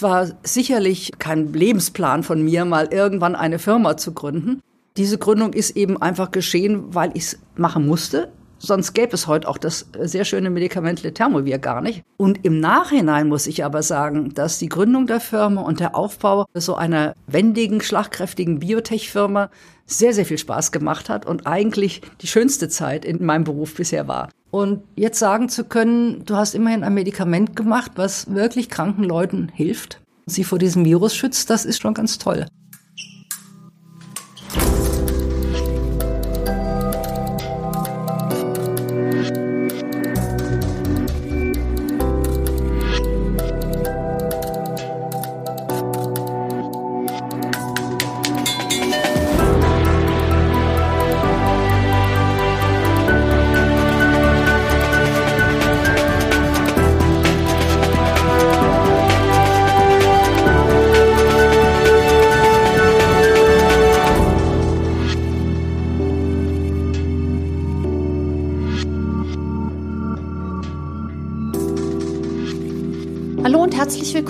Es war sicherlich kein Lebensplan von mir, mal irgendwann eine Firma zu gründen. Diese Gründung ist eben einfach geschehen, weil ich es machen musste. Sonst gäbe es heute auch das sehr schöne Medikament Letermovir gar nicht. Und im Nachhinein muss ich aber sagen, dass die Gründung der Firma und der Aufbau so einer wendigen, schlagkräftigen Biotech-Firma sehr, sehr viel Spaß gemacht hat und eigentlich die schönste Zeit in meinem Beruf bisher war. Und jetzt sagen zu können, du hast immerhin ein Medikament gemacht, was wirklich kranken Leuten hilft, sie vor diesem Virus schützt, das ist schon ganz toll.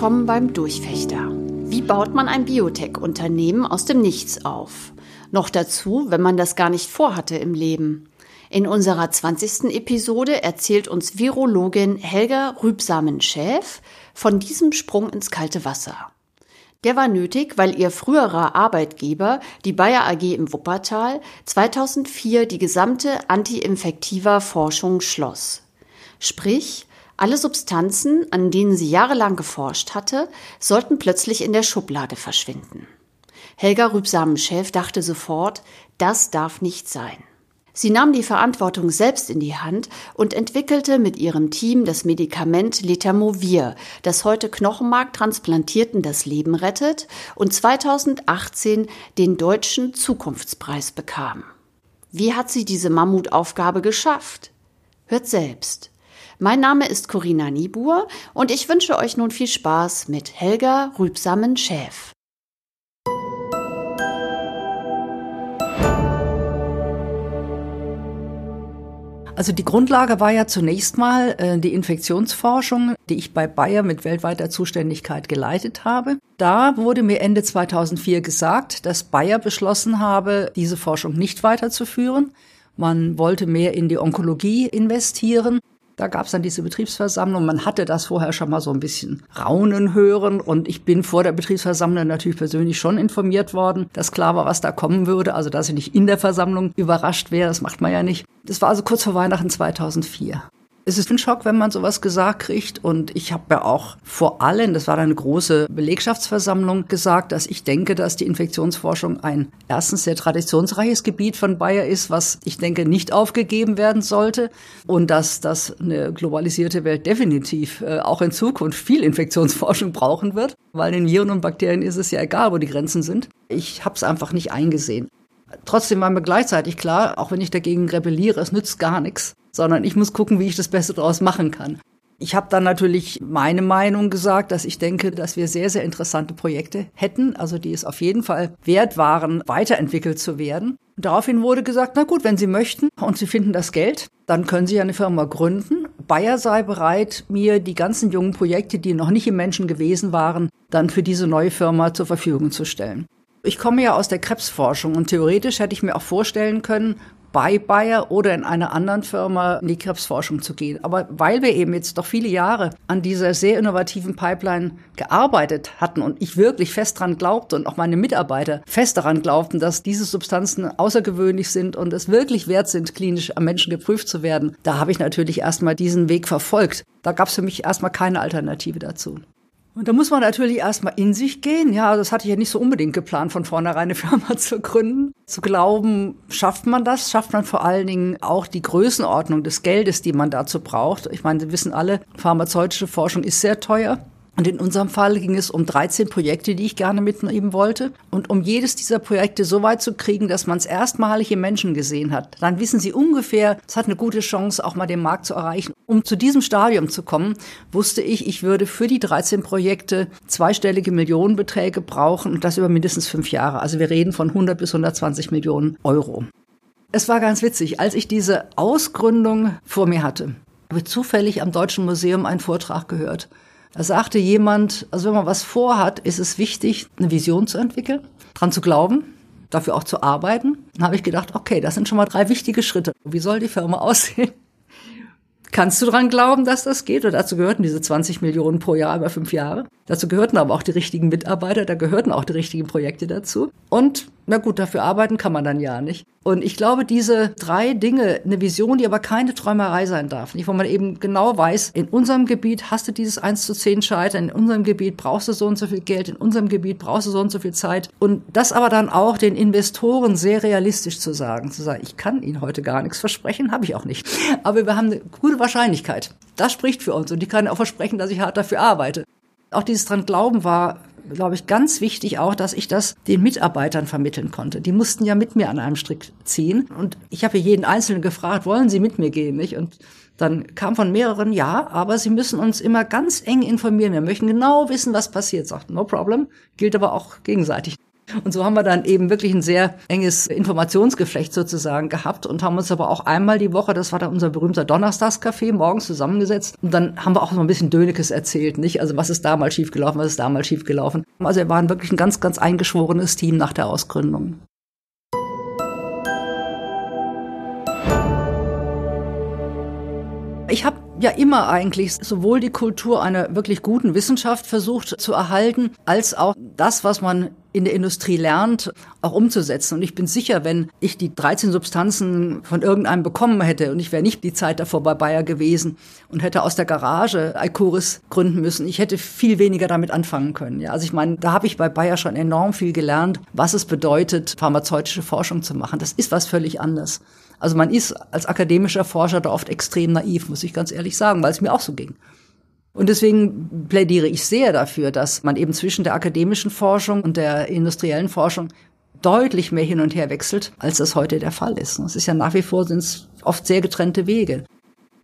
Willkommen beim Durchfechter. Wie baut man ein Biotech-Unternehmen aus dem Nichts auf? Noch dazu, wenn man das gar nicht vorhatte im Leben. In unserer 20. Episode erzählt uns Virologin Helga Rübsamen-Schäf von diesem Sprung ins kalte Wasser. Der war nötig, weil ihr früherer Arbeitgeber, die Bayer AG im Wuppertal, 2004 die gesamte anti-infektiver Forschung schloss. Sprich, alle Substanzen, an denen sie jahrelang geforscht hatte, sollten plötzlich in der Schublade verschwinden. Helga Rübsamen-Schäf dachte sofort, das darf nicht sein. Sie nahm die Verantwortung selbst in die Hand und entwickelte mit ihrem Team das Medikament Letamovir, das heute Knochenmarktransplantierten das Leben rettet und 2018 den Deutschen Zukunftspreis bekam. Wie hat sie diese Mammutaufgabe geschafft? Hört selbst. Mein Name ist Corinna Niebuhr und ich wünsche euch nun viel Spaß mit Helga Rübsamen-Schäf. Also die Grundlage war ja zunächst mal äh, die Infektionsforschung, die ich bei Bayer mit weltweiter Zuständigkeit geleitet habe. Da wurde mir Ende 2004 gesagt, dass Bayer beschlossen habe, diese Forschung nicht weiterzuführen. Man wollte mehr in die Onkologie investieren da gab es dann diese Betriebsversammlung. Man hatte das vorher schon mal so ein bisschen raunen hören. Und ich bin vor der Betriebsversammlung natürlich persönlich schon informiert worden, dass klar war, was da kommen würde. Also, dass ich nicht in der Versammlung überrascht wäre, das macht man ja nicht. Das war also kurz vor Weihnachten 2004 es ist ein Schock, wenn man sowas gesagt kriegt. Und ich habe ja auch vor allem, das war eine große Belegschaftsversammlung, gesagt, dass ich denke, dass die Infektionsforschung ein erstens sehr traditionsreiches Gebiet von Bayer ist, was ich denke nicht aufgegeben werden sollte. Und dass das eine globalisierte Welt definitiv äh, auch in Zukunft viel Infektionsforschung brauchen wird. Weil den Viren und Bakterien ist es ja egal, wo die Grenzen sind. Ich habe es einfach nicht eingesehen. Trotzdem war mir gleichzeitig klar, auch wenn ich dagegen rebelliere, es nützt gar nichts, sondern ich muss gucken, wie ich das Beste daraus machen kann. Ich habe dann natürlich meine Meinung gesagt, dass ich denke, dass wir sehr, sehr interessante Projekte hätten, also die es auf jeden Fall wert waren, weiterentwickelt zu werden. Und daraufhin wurde gesagt, na gut, wenn Sie möchten und Sie finden das Geld, dann können Sie eine Firma gründen. Bayer sei bereit, mir die ganzen jungen Projekte, die noch nicht im Menschen gewesen waren, dann für diese neue Firma zur Verfügung zu stellen. Ich komme ja aus der Krebsforschung und theoretisch hätte ich mir auch vorstellen können, bei Bayer oder in einer anderen Firma in die Krebsforschung zu gehen. Aber weil wir eben jetzt doch viele Jahre an dieser sehr innovativen Pipeline gearbeitet hatten und ich wirklich fest daran glaubte und auch meine Mitarbeiter fest daran glaubten, dass diese Substanzen außergewöhnlich sind und es wirklich wert sind, klinisch am Menschen geprüft zu werden, da habe ich natürlich erstmal diesen Weg verfolgt. Da gab es für mich erstmal keine Alternative dazu. Und da muss man natürlich erstmal in sich gehen. Ja, das hatte ich ja nicht so unbedingt geplant, von vornherein eine Firma zu gründen. Zu glauben, schafft man das? Schafft man vor allen Dingen auch die Größenordnung des Geldes, die man dazu braucht? Ich meine, wir wissen alle, pharmazeutische Forschung ist sehr teuer. Und in unserem Fall ging es um 13 Projekte, die ich gerne mitnehmen wollte. Und um jedes dieser Projekte so weit zu kriegen, dass man es erstmalig im Menschen gesehen hat, dann wissen Sie ungefähr, es hat eine gute Chance, auch mal den Markt zu erreichen. Um zu diesem Stadium zu kommen, wusste ich, ich würde für die 13 Projekte zweistellige Millionenbeträge brauchen und das über mindestens fünf Jahre. Also wir reden von 100 bis 120 Millionen Euro. Es war ganz witzig, als ich diese Ausgründung vor mir hatte, habe ich zufällig am Deutschen Museum einen Vortrag gehört Da sagte jemand, also wenn man was vorhat, ist es wichtig, eine Vision zu entwickeln, dran zu glauben, dafür auch zu arbeiten. Dann habe ich gedacht, okay, das sind schon mal drei wichtige Schritte. Wie soll die Firma aussehen? Kannst du dran glauben, dass das geht? Und dazu gehörten diese 20 Millionen pro Jahr über fünf Jahre. Dazu gehörten aber auch die richtigen Mitarbeiter, da gehörten auch die richtigen Projekte dazu. Und na gut, dafür arbeiten kann man dann ja nicht. Und ich glaube, diese drei Dinge, eine Vision, die aber keine Träumerei sein darf, nicht, wo man eben genau weiß, in unserem Gebiet hast du dieses 1 zu 10 Scheitern, in unserem Gebiet brauchst du so und so viel Geld, in unserem Gebiet brauchst du so und so viel Zeit. Und das aber dann auch den Investoren sehr realistisch zu sagen, zu sagen, ich kann Ihnen heute gar nichts versprechen, habe ich auch nicht. Aber wir haben eine gute Wahrscheinlichkeit. Das spricht für uns und ich kann auch versprechen, dass ich hart dafür arbeite. Auch dieses dran Glauben war glaube ich, ganz wichtig auch, dass ich das den Mitarbeitern vermitteln konnte. Die mussten ja mit mir an einem Strick ziehen. Und ich habe jeden Einzelnen gefragt, wollen Sie mit mir gehen? Nicht? Und dann kam von mehreren, ja, aber Sie müssen uns immer ganz eng informieren. Wir möchten genau wissen, was passiert. Sagt, no problem. Gilt aber auch gegenseitig. Und so haben wir dann eben wirklich ein sehr enges Informationsgeflecht sozusagen gehabt und haben uns aber auch einmal die Woche, das war dann unser berühmter Donnerstagscafé, morgens zusammengesetzt. Und dann haben wir auch so ein bisschen Dönekes erzählt, nicht? Also was ist damals schiefgelaufen, was ist damals schiefgelaufen. Also wir waren wirklich ein ganz, ganz eingeschworenes Team nach der Ausgründung. Ich habe ja immer eigentlich sowohl die Kultur einer wirklich guten Wissenschaft versucht zu erhalten, als auch das, was man in der Industrie lernt, auch umzusetzen. Und ich bin sicher, wenn ich die 13 Substanzen von irgendeinem bekommen hätte und ich wäre nicht die Zeit davor bei Bayer gewesen und hätte aus der Garage Alcuris gründen müssen, ich hätte viel weniger damit anfangen können. Ja, also ich meine, da habe ich bei Bayer schon enorm viel gelernt, was es bedeutet, pharmazeutische Forschung zu machen. Das ist was völlig anderes. Also man ist als akademischer Forscher da oft extrem naiv, muss ich ganz ehrlich sagen, weil es mir auch so ging. Und deswegen plädiere ich sehr dafür, dass man eben zwischen der akademischen Forschung und der industriellen Forschung deutlich mehr hin und her wechselt, als das heute der Fall ist. Es ist ja nach wie vor sind es oft sehr getrennte Wege.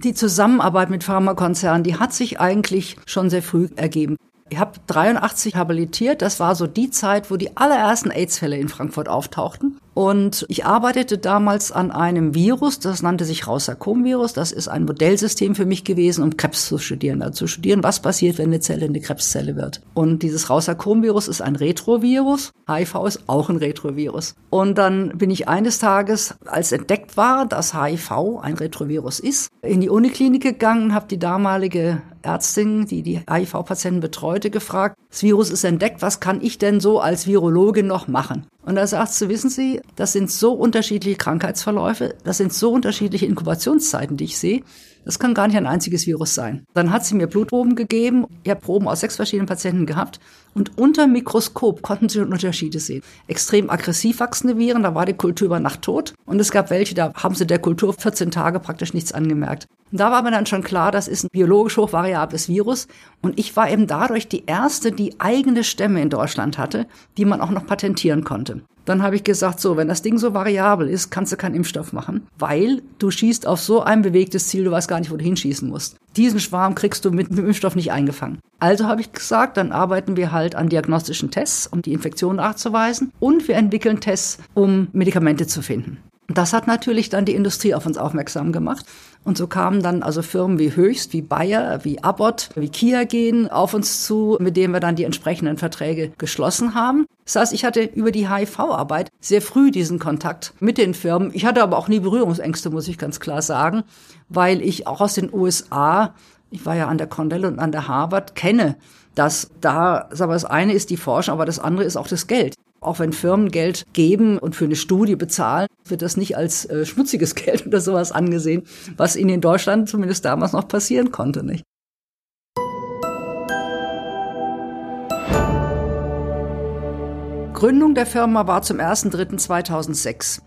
Die Zusammenarbeit mit Pharmakonzernen, die hat sich eigentlich schon sehr früh ergeben. Ich habe 83 habilitiert. Das war so die Zeit, wo die allerersten AIDS-Fälle in Frankfurt auftauchten. Und ich arbeitete damals an einem Virus, das nannte sich Rausarkom-Virus. Das ist ein Modellsystem für mich gewesen, um Krebs zu studieren. Also zu studieren, was passiert, wenn eine Zelle eine Krebszelle wird. Und dieses Rausarkom-Virus ist ein Retrovirus. HIV ist auch ein Retrovirus. Und dann bin ich eines Tages, als entdeckt war, dass HIV ein Retrovirus ist, in die Uniklinik gegangen, habe die damalige Ärztin, die die HIV-Patienten betreute, gefragt, das Virus ist entdeckt, was kann ich denn so als Virologe noch machen? Und als Arzt, wissen Sie, das sind so unterschiedliche Krankheitsverläufe, das sind so unterschiedliche Inkubationszeiten, die ich sehe. Das kann gar nicht ein einziges Virus sein. Dann hat sie mir Blutproben gegeben. Ich habe Proben aus sechs verschiedenen Patienten gehabt. Und unter Mikroskop konnten sie Unterschiede sehen. Extrem aggressiv wachsende Viren, da war die Kultur über Nacht tot. Und es gab welche, da haben sie der Kultur 14 Tage praktisch nichts angemerkt. Und da war mir dann schon klar, das ist ein biologisch hochvariables Virus. Und ich war eben dadurch die erste, die eigene Stämme in Deutschland hatte, die man auch noch patentieren konnte. Dann habe ich gesagt, so, wenn das Ding so variabel ist, kannst du keinen Impfstoff machen, weil du schießt auf so ein bewegtes Ziel, du weißt gar nicht, wo du hinschießen musst. Diesen Schwarm kriegst du mit, dem Impfstoff nicht eingefangen. Also habe ich gesagt, dann arbeiten wir halt an diagnostischen Tests, um die Infektion nachzuweisen und wir entwickeln Tests, um Medikamente zu finden. Das hat natürlich dann die Industrie auf uns aufmerksam gemacht. Und so kamen dann also Firmen wie Höchst, wie Bayer, wie Abbott, wie Kia gehen auf uns zu, mit denen wir dann die entsprechenden Verträge geschlossen haben. Das heißt, ich hatte über die HIV-Arbeit sehr früh diesen Kontakt mit den Firmen. Ich hatte aber auch nie Berührungsängste, muss ich ganz klar sagen, weil ich auch aus den USA, ich war ja an der Cornell und an der Harvard, kenne, dass da, aber das eine ist die Forschung, aber das andere ist auch das Geld. Auch wenn Firmen Geld geben und für eine Studie bezahlen, wird das nicht als äh, schmutziges Geld oder sowas angesehen, was ihnen in Deutschland zumindest damals noch passieren konnte, nicht? Gründung der Firma war zum 1.3.2006.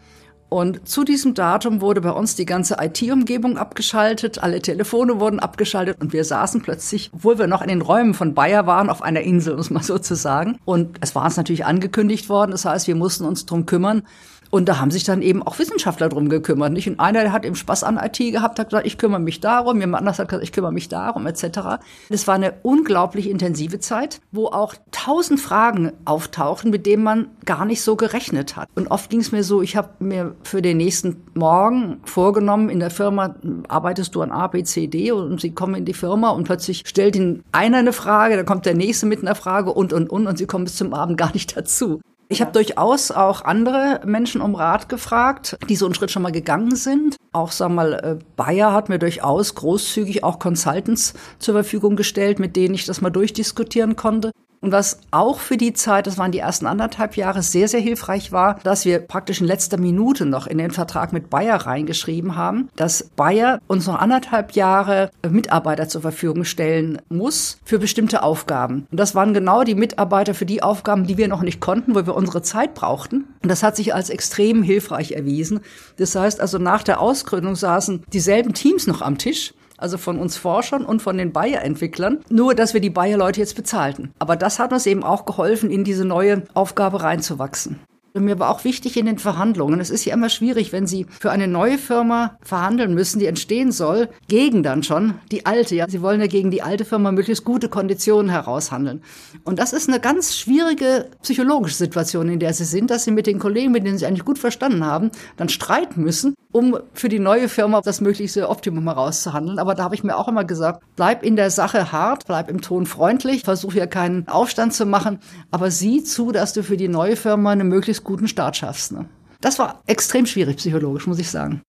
Und zu diesem Datum wurde bei uns die ganze IT-Umgebung abgeschaltet, alle Telefone wurden abgeschaltet. Und wir saßen plötzlich, obwohl wir noch in den Räumen von Bayer waren, auf einer Insel, muss man so zu sagen. Und es war uns natürlich angekündigt worden, das heißt, wir mussten uns drum kümmern, Und da haben sich dann eben auch Wissenschaftler drum gekümmert. Nicht? Und einer, der hat eben Spaß an IT gehabt, hat gesagt, ich kümmere mich darum. Jemand anders hat gesagt, ich kümmere mich darum, etc. Es war eine unglaublich intensive Zeit, wo auch tausend Fragen auftauchen, mit denen man gar nicht so gerechnet hat. Und oft ging es mir so, ich habe mir für den nächsten Morgen vorgenommen, in der Firma arbeitest du an A, B, C, D und sie kommen in die Firma und plötzlich stellt ihnen einer eine Frage, dann kommt der nächste mit einer Frage und, und, und und sie kommen bis zum Abend gar nicht dazu. Ich habe durchaus auch andere Menschen um Rat gefragt, die so einen Schritt schon mal gegangen sind. Auch, sag mal, äh, Bayer hat mir durchaus großzügig auch Consultants zur Verfügung gestellt, mit denen ich das mal durchdiskutieren konnte. Und was auch für die Zeit, das waren die ersten anderthalb Jahre, sehr, sehr hilfreich war, dass wir praktisch in letzter Minute noch in den Vertrag mit Bayer reingeschrieben haben, dass Bayer uns noch anderthalb Jahre Mitarbeiter zur Verfügung stellen muss für bestimmte Aufgaben. Und das waren genau die Mitarbeiter für die Aufgaben, die wir noch nicht konnten, wo wir unsere Zeit brauchten. Und das hat sich als extrem hilfreich erwiesen. Das heißt also, nach der Ausgründung saßen dieselben Teams noch am Tisch also von uns Forschern und von den Bayer-Entwicklern, nur dass wir die Bayer-Leute jetzt bezahlten. Aber das hat uns eben auch geholfen, in diese neue Aufgabe reinzuwachsen. Und mir war auch wichtig in den Verhandlungen. Es ist ja immer schwierig, wenn Sie für eine neue Firma verhandeln müssen, die entstehen soll, gegen dann schon die alte. Ja, Sie wollen ja gegen die alte Firma möglichst gute Konditionen heraushandeln. Und das ist eine ganz schwierige psychologische Situation, in der Sie sind, dass Sie mit den Kollegen, mit denen Sie eigentlich gut verstanden haben, dann streiten müssen um für die neue Firma das möglichste Optimum herauszuhandeln. Aber da habe ich mir auch immer gesagt, bleib in der Sache hart, bleib im Ton freundlich, versuch hier keinen Aufstand zu machen, aber sieh zu, dass du für die neue Firma einen möglichst guten Start schaffst. Ne? Das war extrem schwierig psychologisch, muss ich sagen.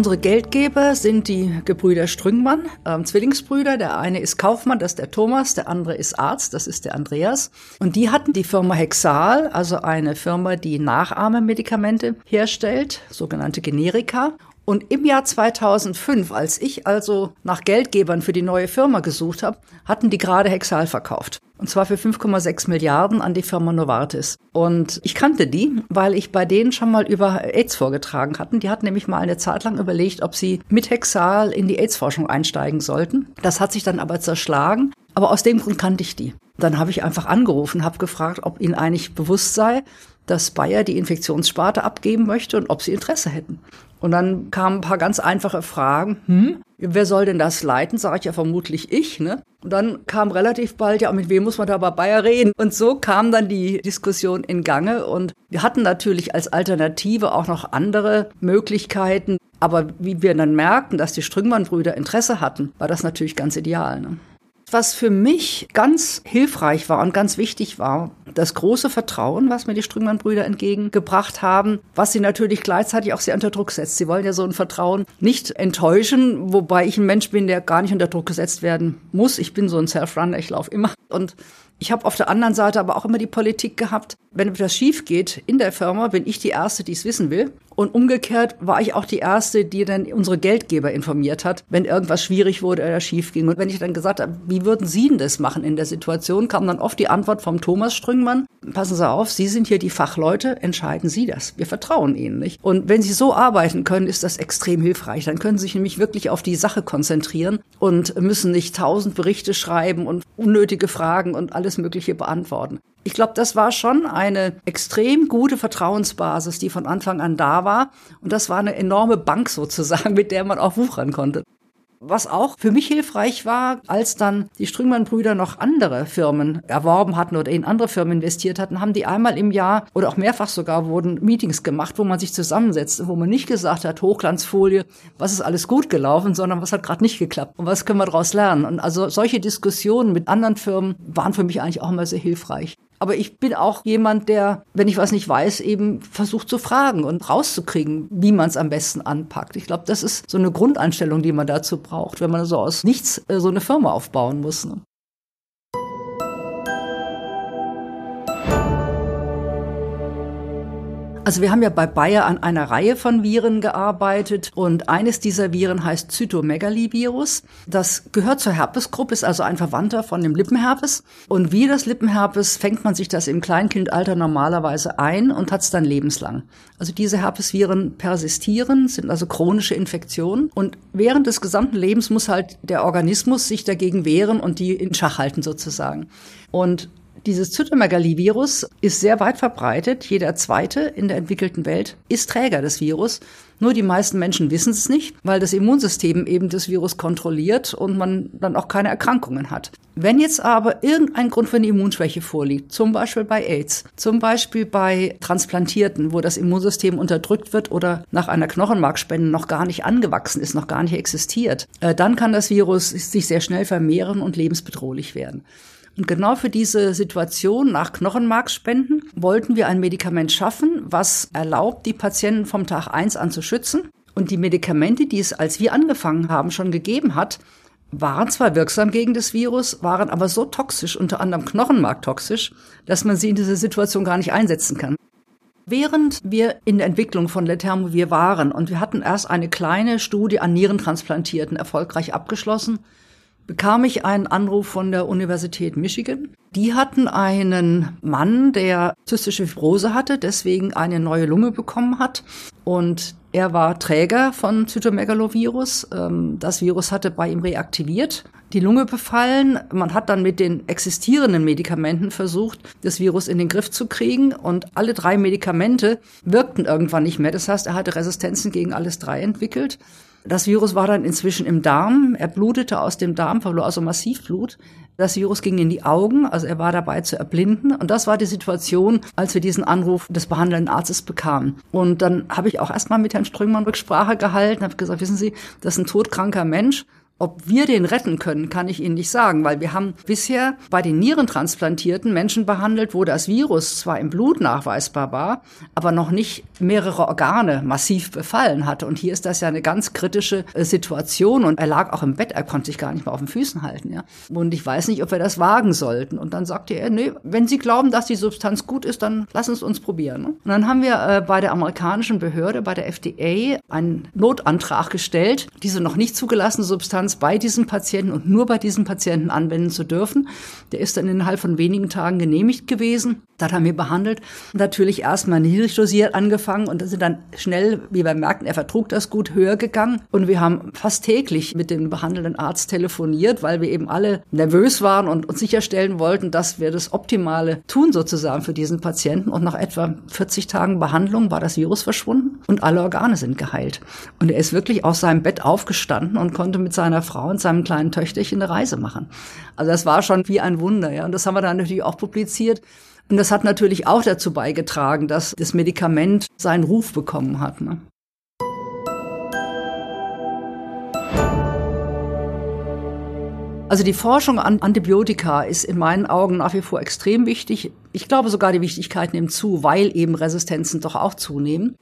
Unsere Geldgeber sind die Gebrüder Strüngmann, ähm, Zwillingsbrüder. Der eine ist Kaufmann, das ist der Thomas, der andere ist Arzt, das ist der Andreas. Und die hatten die Firma Hexal, also eine Firma, die Nachahmemedikamente herstellt, sogenannte Generika. Und im Jahr 2005, als ich also nach Geldgebern für die neue Firma gesucht habe, hatten die gerade Hexal verkauft. Und zwar für 5,6 Milliarden an die Firma Novartis. Und ich kannte die, weil ich bei denen schon mal über AIDS vorgetragen hatten. Die hatten nämlich mal eine Zeit lang überlegt, ob sie mit Hexal in die AIDS-Forschung einsteigen sollten. Das hat sich dann aber zerschlagen. Aber aus dem Grund kannte ich die. Dann habe ich einfach angerufen, habe gefragt, ob ihnen eigentlich bewusst sei, dass Bayer die Infektionssparte abgeben möchte und ob sie Interesse hätten. Und dann kamen ein paar ganz einfache Fragen. Hm, wer soll denn das leiten? Sage ich ja vermutlich ich. Ne? Und dann kam relativ bald, ja, mit wem muss man da bei Bayer reden? Und so kam dann die Diskussion in Gange. Und wir hatten natürlich als Alternative auch noch andere Möglichkeiten. Aber wie wir dann merkten, dass die Strüngmann-Brüder Interesse hatten, war das natürlich ganz ideal. Ne? Was für mich ganz hilfreich war und ganz wichtig war, das große Vertrauen, was mir die Strüngmann-Brüder entgegengebracht haben, was sie natürlich gleichzeitig auch sehr unter Druck setzt. Sie wollen ja so ein Vertrauen nicht enttäuschen, wobei ich ein Mensch bin, der gar nicht unter Druck gesetzt werden muss. Ich bin so ein Self-Runner, ich laufe immer. Und ich habe auf der anderen Seite aber auch immer die Politik gehabt, wenn etwas schief geht in der Firma, bin ich die Erste, die es wissen will. Und umgekehrt war ich auch die Erste, die dann unsere Geldgeber informiert hat, wenn irgendwas schwierig wurde oder schief ging. Und wenn ich dann gesagt habe, wie würden Sie denn das machen in der Situation, kam dann oft die Antwort vom Thomas Strüngmann, passen Sie auf, Sie sind hier die Fachleute, entscheiden Sie das. Wir vertrauen Ihnen nicht. Und wenn Sie so arbeiten können, ist das extrem hilfreich. Dann können Sie sich nämlich wirklich auf die Sache konzentrieren und müssen nicht tausend Berichte schreiben und unnötige Fragen und alles Mögliche beantworten. Ich glaube, das war schon eine extrem gute Vertrauensbasis, die von Anfang an da war. Und das war eine enorme Bank sozusagen, mit der man auch wuchern konnte. Was auch für mich hilfreich war, als dann die Strüngmann-Brüder noch andere Firmen erworben hatten oder in andere Firmen investiert hatten, haben die einmal im Jahr oder auch mehrfach sogar wurden Meetings gemacht, wo man sich zusammensetzt, wo man nicht gesagt hat, Hochglanzfolie, was ist alles gut gelaufen, sondern was hat gerade nicht geklappt und was können wir daraus lernen. Und also solche Diskussionen mit anderen Firmen waren für mich eigentlich auch immer sehr hilfreich. Aber ich bin auch jemand, der, wenn ich was nicht weiß, eben versucht zu fragen und rauszukriegen, wie man es am besten anpackt. Ich glaube, das ist so eine Grundeinstellung, die man dazu braucht, wenn man so aus nichts äh, so eine Firma aufbauen muss. Ne? Also wir haben ja bei Bayer an einer Reihe von Viren gearbeitet und eines dieser Viren heißt Zytomegalivirus. Das gehört zur Herpesgruppe, ist also ein Verwandter von dem Lippenherpes. Und wie das Lippenherpes fängt man sich das im Kleinkindalter normalerweise ein und hat es dann lebenslang. Also diese Herpesviren persistieren, sind also chronische Infektionen und während des gesamten Lebens muss halt der Organismus sich dagegen wehren und die in Schach halten sozusagen. Und Dieses Zytomegalivirus ist sehr weit verbreitet. Jeder zweite in der entwickelten Welt ist Träger des Virus. Nur die meisten Menschen wissen es nicht, weil das Immunsystem eben das Virus kontrolliert und man dann auch keine Erkrankungen hat. Wenn jetzt aber irgendein Grund für eine Immunschwäche vorliegt, zum Beispiel bei AIDS, zum Beispiel bei Transplantierten, wo das Immunsystem unterdrückt wird oder nach einer Knochenmarkspende noch gar nicht angewachsen ist, noch gar nicht existiert, äh, dann kann das Virus sich sehr schnell vermehren und lebensbedrohlich werden. Und genau für diese Situation nach Knochenmarkspenden wollten wir ein Medikament schaffen, was erlaubt, die Patienten vom Tag eins an zu schützen. Und die Medikamente, die es, als wir angefangen haben, schon gegeben hat, waren zwar wirksam gegen das Virus, waren aber so toxisch, unter anderem knochenmarktoxisch, dass man sie in dieser Situation gar nicht einsetzen kann. Während wir in der Entwicklung von Letermovir waren und wir hatten erst eine kleine Studie an Nierentransplantierten erfolgreich abgeschlossen, bekam ich einen Anruf von der Universität Michigan. Die hatten einen Mann, der zystische Fibrose hatte, deswegen eine neue Lunge bekommen hat. Und er war Träger von Zytomegalovirus. Ähm, das Virus hatte bei ihm reaktiviert, die Lunge befallen. Man hat dann mit den existierenden Medikamenten versucht, das Virus in den Griff zu kriegen. Und alle drei Medikamente wirkten irgendwann nicht mehr. Das heißt, er hatte Resistenzen gegen alles drei entwickelt. Das Virus war dann inzwischen im Darm. Er blutete aus dem Darm, verlor also massiv Blut. Das Virus ging in die Augen, also er war dabei zu erblinden. Und das war die Situation, als wir diesen Anruf des behandelnden Arztes bekamen. Und dann habe ich auch erstmal mit Herrn Strömmann Rücksprache gehalten, habe gesagt, wissen Sie, das ist ein todkranker Mensch. Ob wir den retten können, kann ich Ihnen nicht sagen, weil wir haben bisher bei den Nierentransplantierten Menschen behandelt, wo das Virus zwar im Blut nachweisbar war, aber noch nicht mehrere Organe massiv befallen hatte. Und hier ist das ja eine ganz kritische äh, Situation und er lag auch im Bett, er konnte sich gar nicht mehr auf den Füßen halten. Ja. Und ich weiß nicht, ob wir das wagen sollten. Und dann sagte er, nee, wenn Sie glauben, dass die Substanz gut ist, dann lassen Sie uns probieren. Ne? Und dann haben wir äh, bei der amerikanischen Behörde, bei der FDA, einen Notantrag gestellt, diese noch nicht zugelassene Substanz Substanz bei diesem Patienten und nur bei diesem Patienten anwenden zu dürfen. Der ist dann innerhalb von wenigen Tagen genehmigt gewesen. Das haben wir behandelt. Natürlich erstmal niedrig dosiert angefangen und sind dann schnell, wie wir merkten, er vertrug das gut, höher gegangen. Und wir haben fast täglich mit dem behandelnden Arzt telefoniert, weil wir eben alle nervös waren und uns sicherstellen wollten, dass wir das Optimale tun sozusagen für diesen Patienten. Und nach etwa 40 Tagen Behandlung war das Virus verschwunden und alle Organe sind geheilt. Und er ist wirklich aus seinem Bett aufgestanden und konnte mit seiner seiner Frau und seinem kleinen Töchterchen eine Reise machen. Also das war schon wie ein Wunder, ja. Und das haben wir dann natürlich auch publiziert. Und das hat natürlich auch dazu beigetragen, dass das Medikament seinen Ruf bekommen hat. Ne? Also die Forschung an Antibiotika ist in meinen Augen nach wie vor extrem wichtig. Ich glaube sogar, die Wichtigkeit nimmt zu, weil eben Resistenzen doch auch zunehmen.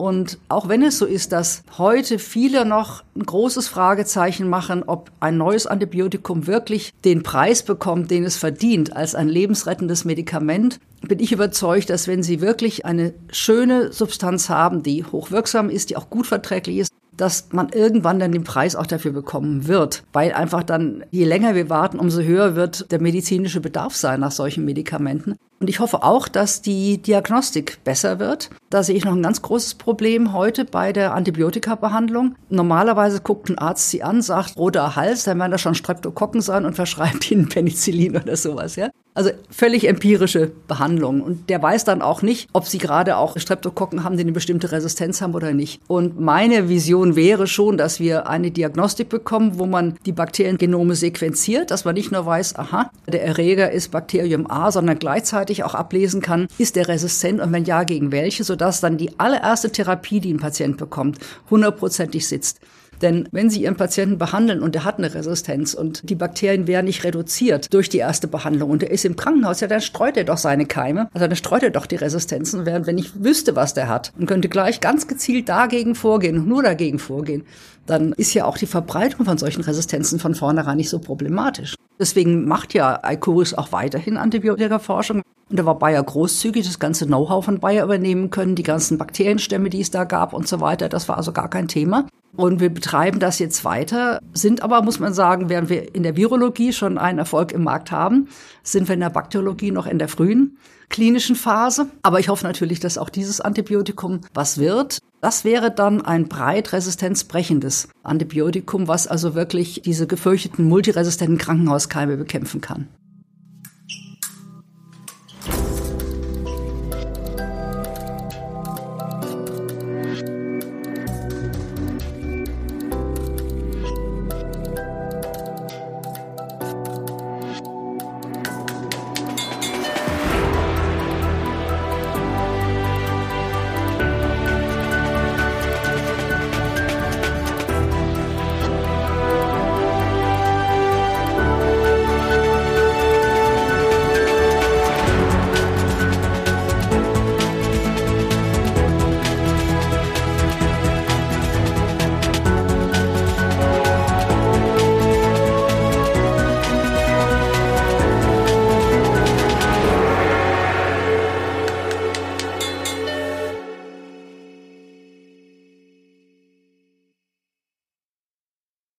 Und auch wenn es so ist, dass heute viele noch ein großes Fragezeichen machen, ob ein neues Antibiotikum wirklich den Preis bekommt, den es verdient, als ein lebensrettendes Medikament, bin ich überzeugt, dass wenn Sie wirklich eine schöne Substanz haben, die hochwirksam ist, die auch gut verträglich ist, dass man irgendwann dann den Preis auch dafür bekommen wird, weil einfach dann, je länger wir warten, umso höher wird der medizinische Bedarf sein nach solchen Medikamenten. Und ich hoffe auch, dass die Diagnostik besser wird. Da sehe ich noch ein ganz großes Problem heute bei der Antibiotika-Behandlung. Normalerweise guckt ein Arzt sie an, sagt roter Hals, dann werden das schon Streptokokken sein und verschreibt ihnen Penicillin oder sowas, ja. Also völlig empirische Behandlung. Und der weiß dann auch nicht, ob sie gerade auch Streptokokken haben, die eine bestimmte Resistenz haben oder nicht. Und meine Vision wäre schon, dass wir eine Diagnostik bekommen, wo man die Bakteriengenome sequenziert, dass man nicht nur weiß, aha, der Erreger ist Bakterium A, sondern gleichzeitig gleichzeitig auch ablesen kann, ist er resistent und wenn ja, gegen welche, sodass dann die allererste Therapie, die ein Patient bekommt, hundertprozentig sitzt. Denn wenn Sie Ihren Patienten behandeln und er hat eine Resistenz und die Bakterien werden nicht reduziert durch die erste Behandlung und er ist im Krankenhaus, ja, dann streut er doch seine Keime. Also dann streut er doch die Resistenzen, während wenn ich wüsste, was der hat und könnte gleich ganz gezielt dagegen vorgehen nur dagegen vorgehen, dann ist ja auch die Verbreitung von solchen Resistenzen von vornherein nicht so problematisch. Deswegen macht ja Icoris auch weiterhin Antibiotika-Forschung. Und da war Bayer großzügig, das ganze Know-how von Bayer übernehmen können, die ganzen Bakterienstämme, die es da gab und so weiter. Das war also gar kein Thema. Und wir betreiben das jetzt weiter, sind aber, muss man sagen, während wir in der Virologie schon einen Erfolg im Markt haben, sind wir in der Bakteriologie noch in der frühen klinischen Phase. Aber ich hoffe natürlich, dass auch dieses Antibiotikum was wird. Das wäre dann ein breit resistenzbrechendes Antibiotikum, was also wirklich diese gefürchteten multiresistenten Krankenhauskeime bekämpfen kann.